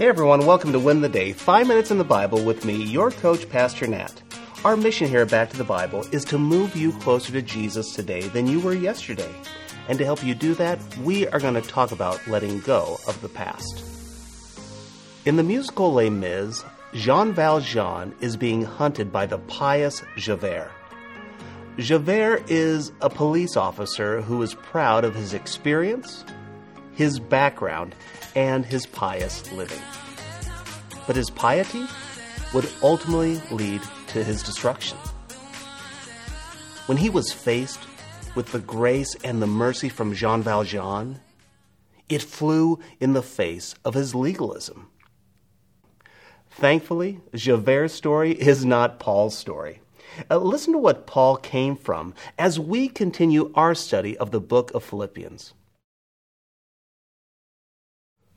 Hey everyone, welcome to Win the Day, 5 minutes in the Bible with me, your coach, Pastor Nat. Our mission here at Back to the Bible is to move you closer to Jesus today than you were yesterday. And to help you do that, we are going to talk about letting go of the past. In the musical Les Mis, Jean Valjean is being hunted by the pious Javert. Javert is a police officer who is proud of his experience, his background, and his pious living. But his piety would ultimately lead to his destruction. When he was faced with the grace and the mercy from Jean Valjean, it flew in the face of his legalism. Thankfully, Javert's story is not Paul's story. Uh, listen to what Paul came from as we continue our study of the book of Philippians.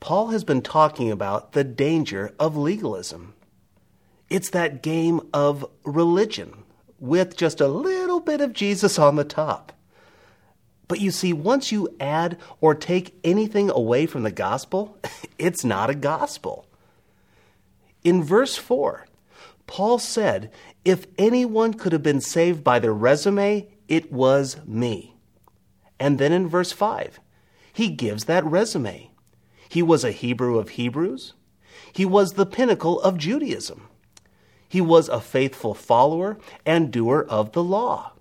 Paul has been talking about the danger of legalism. It's that game of religion with just a little bit of Jesus on the top. But you see, once you add or take anything away from the gospel, it's not a gospel. In verse 4, Paul said, If anyone could have been saved by their resume, it was me. And then in verse 5, he gives that resume. He was a Hebrew of Hebrews. He was the pinnacle of Judaism. He was a faithful follower and doer of the law.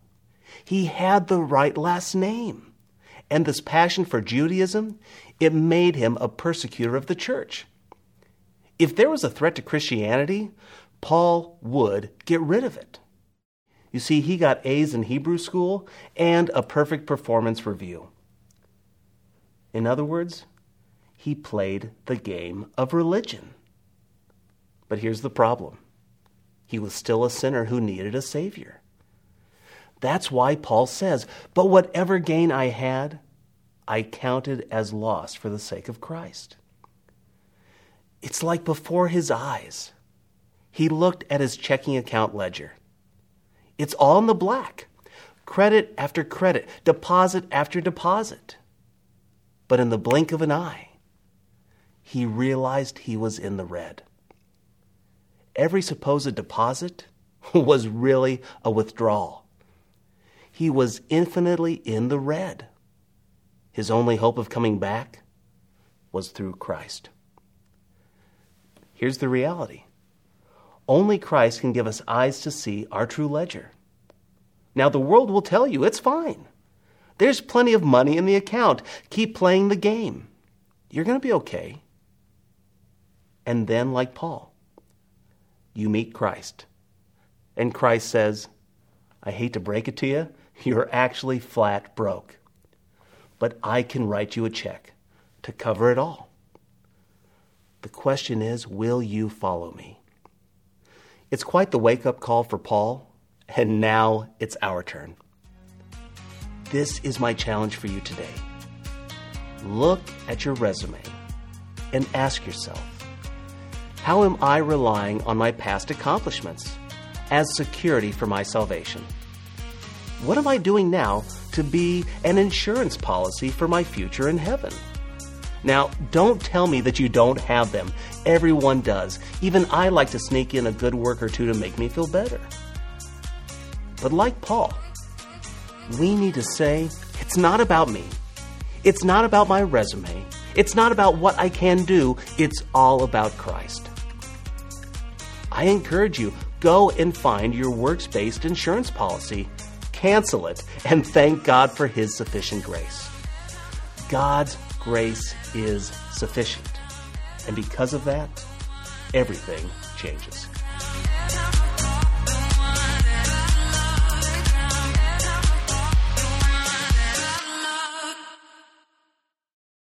He had the right last name. And this passion for Judaism, it made him a persecutor of the church. If there was a threat to Christianity, Paul would get rid of it. You see, he got A's in Hebrew school and a perfect performance review. In other words, he played the game of religion. But here's the problem he was still a sinner who needed a Savior. That's why Paul says, But whatever gain I had, I counted as loss for the sake of Christ. It's like before his eyes, he looked at his checking account ledger. It's all in the black credit after credit, deposit after deposit. But in the blink of an eye, he realized he was in the red every supposed deposit was really a withdrawal. He was infinitely in the red. His only hope of coming back was through Christ. Here's the reality only Christ can give us eyes to see our true ledger. Now, the world will tell you it's fine. There's plenty of money in the account. Keep playing the game. You're going to be okay. And then, like Paul, you meet Christ. And Christ says, I hate to break it to you, you're actually flat broke. But I can write you a check to cover it all. The question is, will you follow me? It's quite the wake up call for Paul, and now it's our turn. This is my challenge for you today. Look at your resume and ask yourself how am I relying on my past accomplishments as security for my salvation? What am I doing now to be an insurance policy for my future in heaven? Now, don't tell me that you don't have them. Everyone does. Even I like to sneak in a good work or two to make me feel better. But like Paul, we need to say, it's not about me. It's not about my resume. It's not about what I can do. It's all about Christ. I encourage you go and find your works based insurance policy, cancel it, and thank God for His sufficient grace. God's grace is sufficient. And because of that, everything changes.